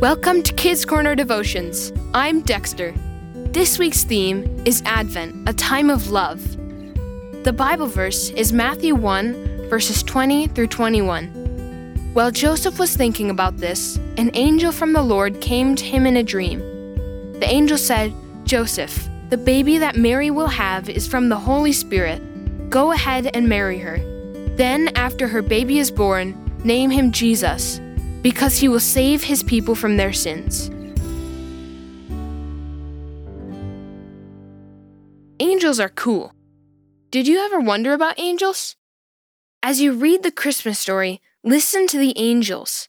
Welcome to Kids Corner Devotions. I'm Dexter. This week's theme is Advent, a time of love. The Bible verse is Matthew 1, verses 20 through 21. While Joseph was thinking about this, an angel from the Lord came to him in a dream. The angel said, Joseph, the baby that Mary will have is from the Holy Spirit. Go ahead and marry her. Then, after her baby is born, name him Jesus because he will save his people from their sins. Angels are cool. Did you ever wonder about angels? As you read the Christmas story, listen to the angels.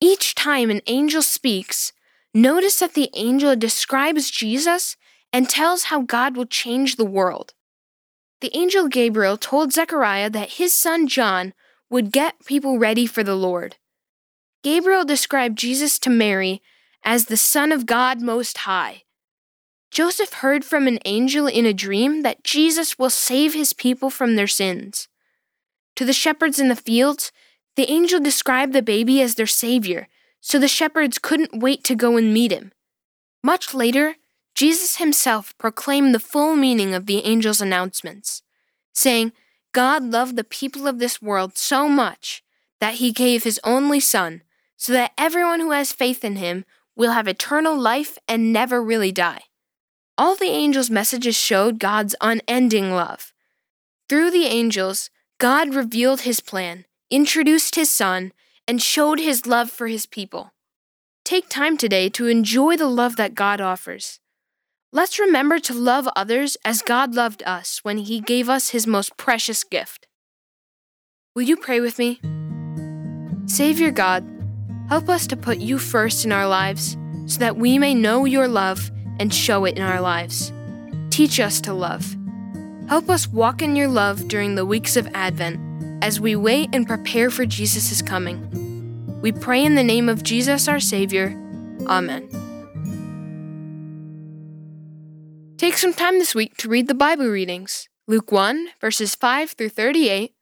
Each time an angel speaks, notice that the angel describes Jesus and tells how God will change the world. The angel Gabriel told Zechariah that his son John would get people ready for the Lord. Gabriel described Jesus to Mary as the Son of God Most High. Joseph heard from an angel in a dream that Jesus will save his people from their sins. To the shepherds in the fields, the angel described the baby as their savior, so the shepherds couldn't wait to go and meet him. Much later, Jesus himself proclaimed the full meaning of the angel's announcements, saying, God loved the people of this world so much that he gave his only Son so that everyone who has faith in him will have eternal life and never really die. All the angels' messages showed God's unending love. Through the angels, God revealed his plan, introduced his Son, and showed his love for his people. Take time today to enjoy the love that God offers. Let's remember to love others as God loved us when he gave us his most precious gift. Will you pray with me? Savior God, Help us to put you first in our lives so that we may know your love and show it in our lives. Teach us to love. Help us walk in your love during the weeks of Advent as we wait and prepare for Jesus' coming. We pray in the name of Jesus our Savior. Amen. Take some time this week to read the Bible readings Luke 1, verses 5 through 38,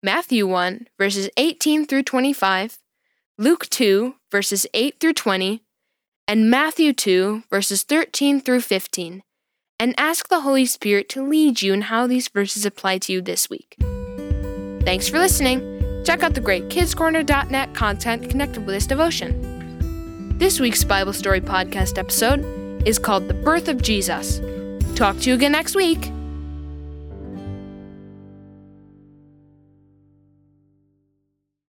Matthew 1, verses 18 through 25, Luke 2, verses 8 through 20, and Matthew 2, verses 13 through 15, and ask the Holy Spirit to lead you in how these verses apply to you this week. Thanks for listening. Check out the great kidscorner.net content connected with this devotion. This week's Bible Story podcast episode is called The Birth of Jesus. Talk to you again next week.